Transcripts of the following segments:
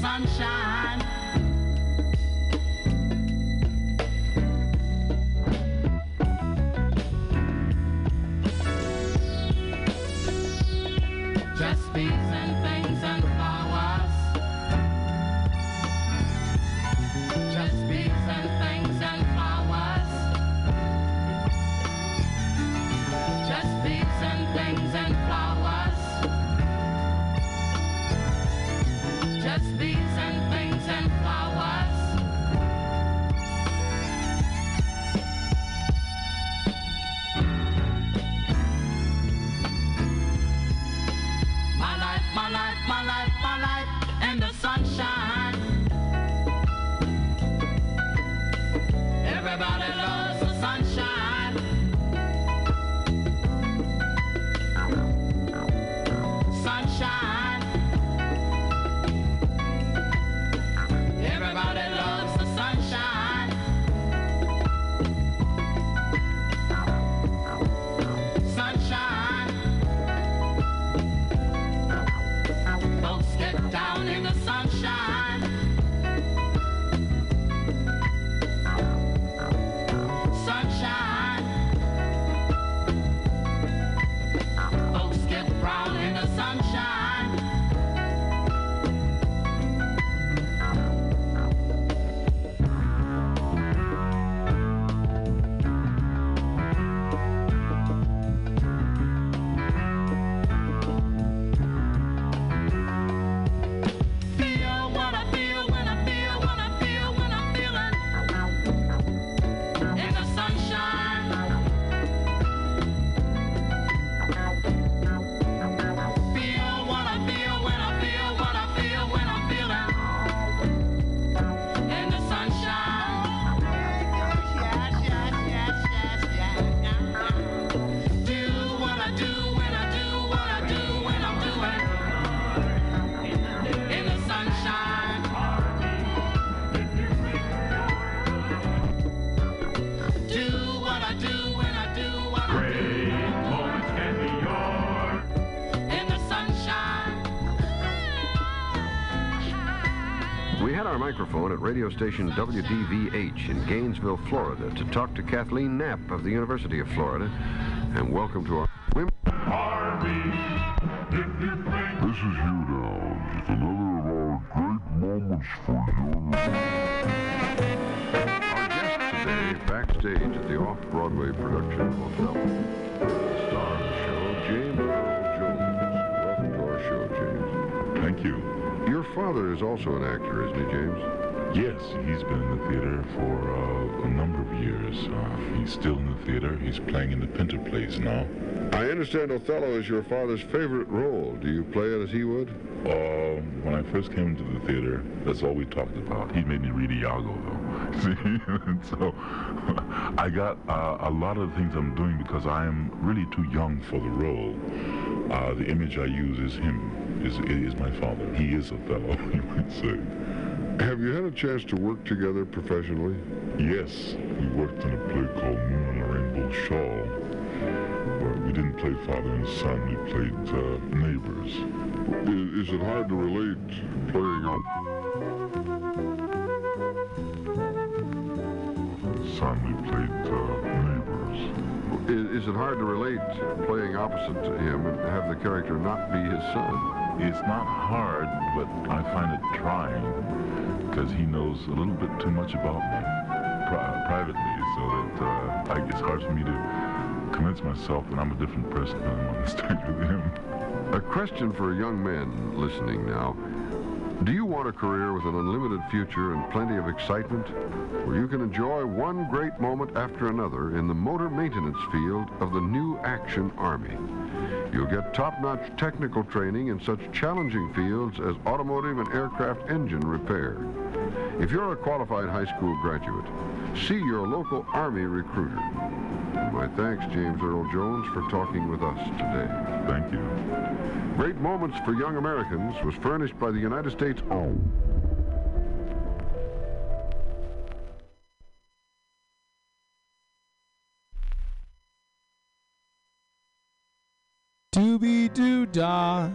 sunshine. Radio station WDVH in Gainesville, Florida, to talk to Kathleen Knapp of the University of Florida. And welcome to our women. Harvey, if you think This is Hugh Downs with another of our great moments for young. Our guest today, backstage at the off-Broadway production of Othello. Star of the show, James Earl Jones. Welcome to our show, James. Thank you. Your father is also an actor, isn't he, James? Yes, he's been in the theater for uh, a number of years. Uh, he's still in the theater. He's playing in the Pinter plays now. I understand Othello is your father's favorite role. Do you play it as he would? Uh, when I first came into the theater, that's all we talked about. He made me read Iago, though. See, and so I got uh, a lot of the things I'm doing because I am really too young for the role. Uh, the image I use is him, is is my father. He is Othello, you might say. Have you had a chance to work together professionally? Yes, we worked in a play called Moon on a Rainbow Shawl. But we didn't play father and son, we played uh, neighbors. Is, is it hard to relate playing out? Son, we played uh, neighbors. Is, is it hard to relate playing opposite to him and have the character not be his son? It's not hard, but I find it trying because he knows a little bit too much about me pri- privately, so that uh, I, it's hard for me to convince myself that I'm a different person when I'm on the stage with him. A question for a young man listening now. Do you want a career with an unlimited future and plenty of excitement? Where you can enjoy one great moment after another in the motor maintenance field of the new Action Army. You'll get top-notch technical training in such challenging fields as automotive and aircraft engine repair. If you're a qualified high school graduate, see your local Army recruiter. My thanks, James Earl Jones, for talking with us today. Thank you. Great Moments for Young Americans was furnished by the United States Doobie doo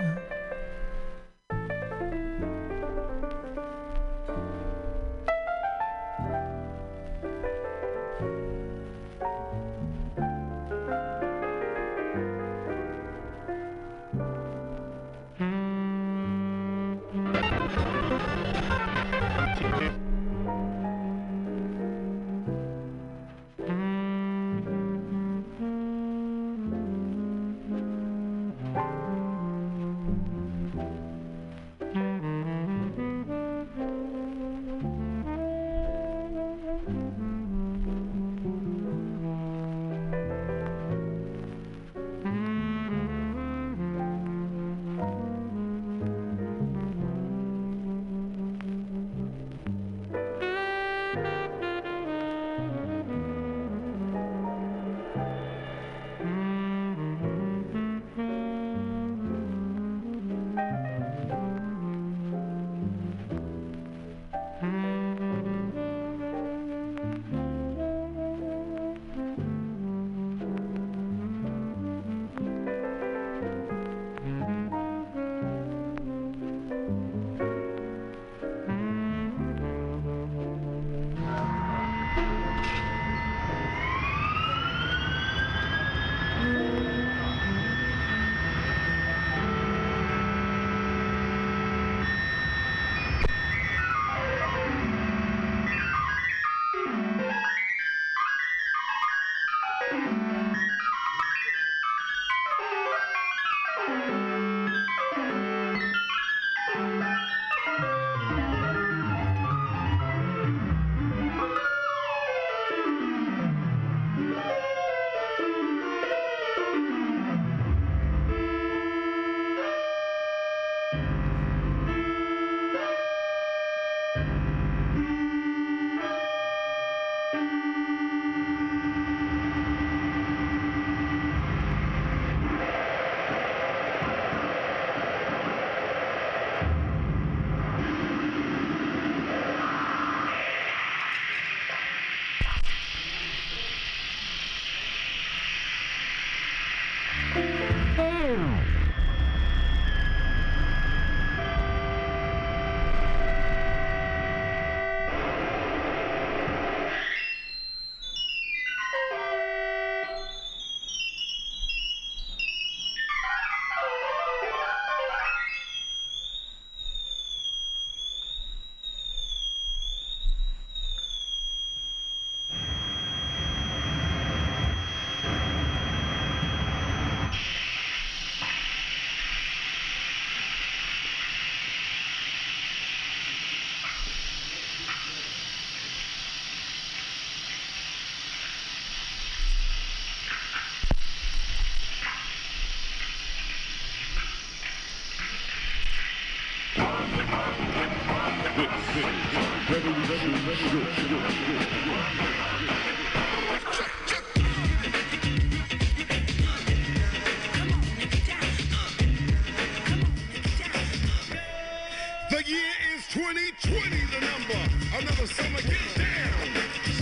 year is 2020, the number. Another summer, get down.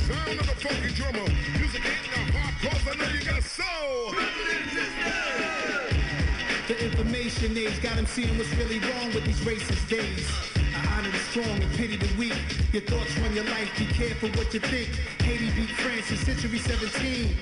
Sound of the funky drummer. Music ain't the heart, cause I know you got soul. The information age got him seeing what's really wrong with these racist days. I honor the strong and pity the weak. Your thoughts run your life, be careful what you think. Haiti beat France in century 17.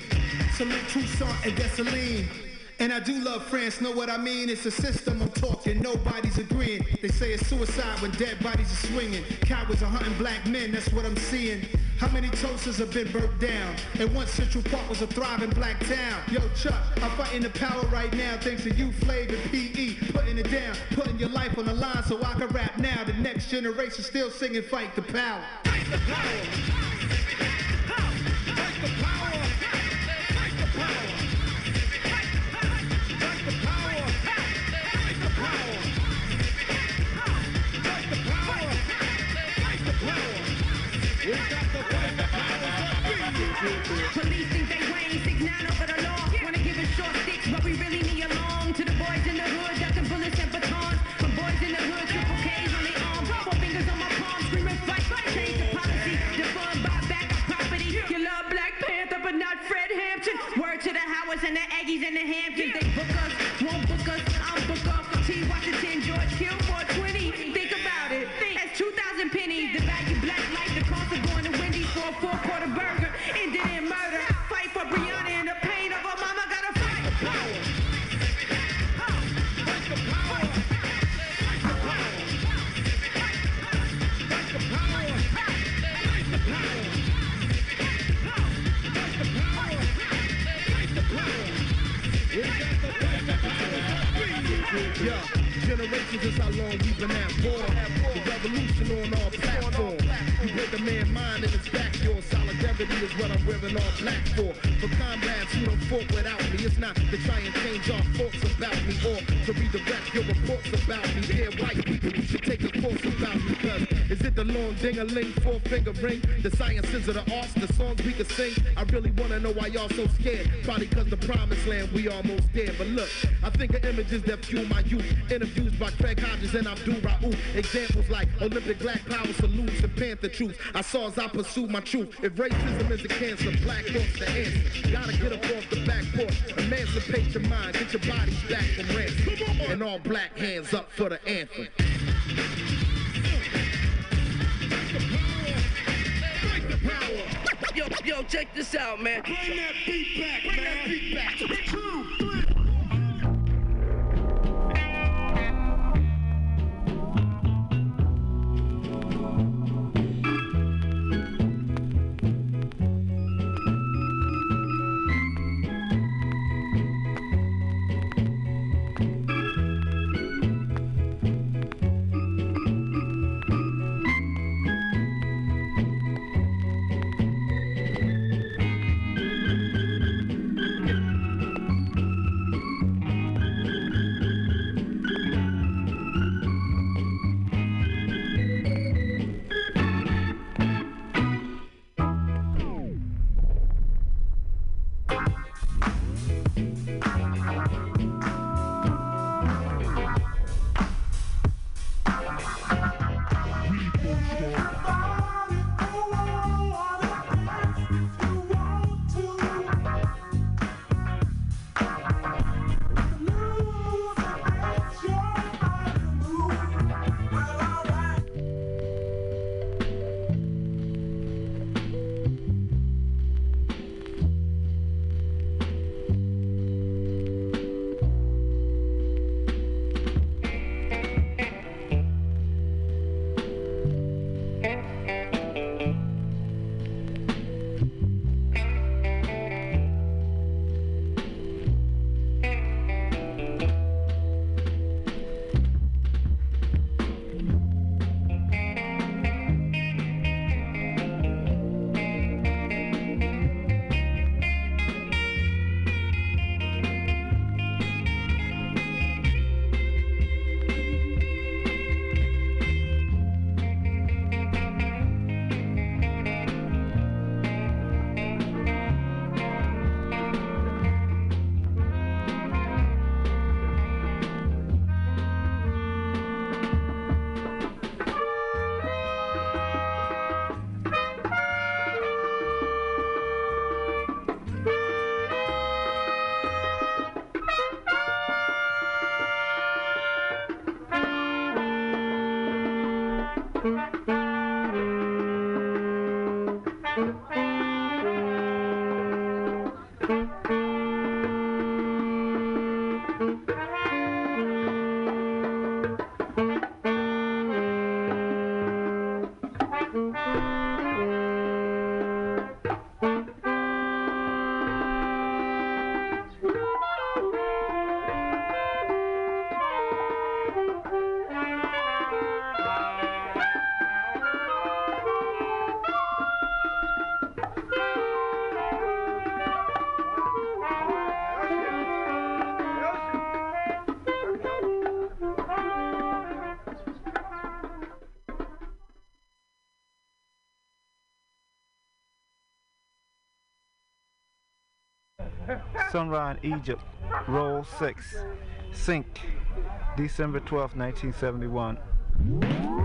Salute Toussaint and Dessalines. And I do love France, know what I mean? It's a system I'm talking, nobody's agreeing. They say it's suicide when dead bodies are swinging. Cowards are hunting black men, that's what I'm seeing. How many Tulsas have been burnt down? And once Central Park was a thriving black town. Yo, Chuck, I'm fighting the power right now thanks to you, Flav and PE. Putting it down, putting your life on the line so I can rap now. The next generation still singing Fight the Power. Fight the power. Police think they reign, six nine over the law. Wanna give us short sticks, but we really need a long. To the boys in the hood, ducking bullets and batons. From boys in the hood, triple K's on their arm. Four fingers on my palm, screaming fight, fight, change the policy. Defund, buy back our property. You love Black Panther, but not Fred Hampton. Word to the Howards and the Aggies and the Hamptons. They Yeah, generations is how long we've been at war. The revolution on our platform. You break a man's mind and it's back your solidarity is what I'm wearing all black for. For comrades who don't fought without me, it's not to try and change our thoughts about me or to redirect your reports about me. Dear white people, you should take a course about me. Cause is it the long ding-a-ling, four-finger ring? The sciences of the arts, the songs we could sing? I really wanna know why y'all so scared. Probably cause the promised land we almost there. But look, I think of images that fuel my youth. Interviews by Craig Hodges and Abdul-Rauf. Examples like Olympic black power salutes and Panther truth. I saw as I pursued my truth. If racism is a cancer, black thoughts the answer. Gotta get up off the back porch. Emancipate your mind. Get your bodies back from ransom. And all black hands up for the anthem. Yo, yo, check this out, man. Bring that beat back, Bring that beat back. Two, three. Sunrise, Egypt, Roll 6, Sync, December 12, 1971.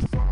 Can a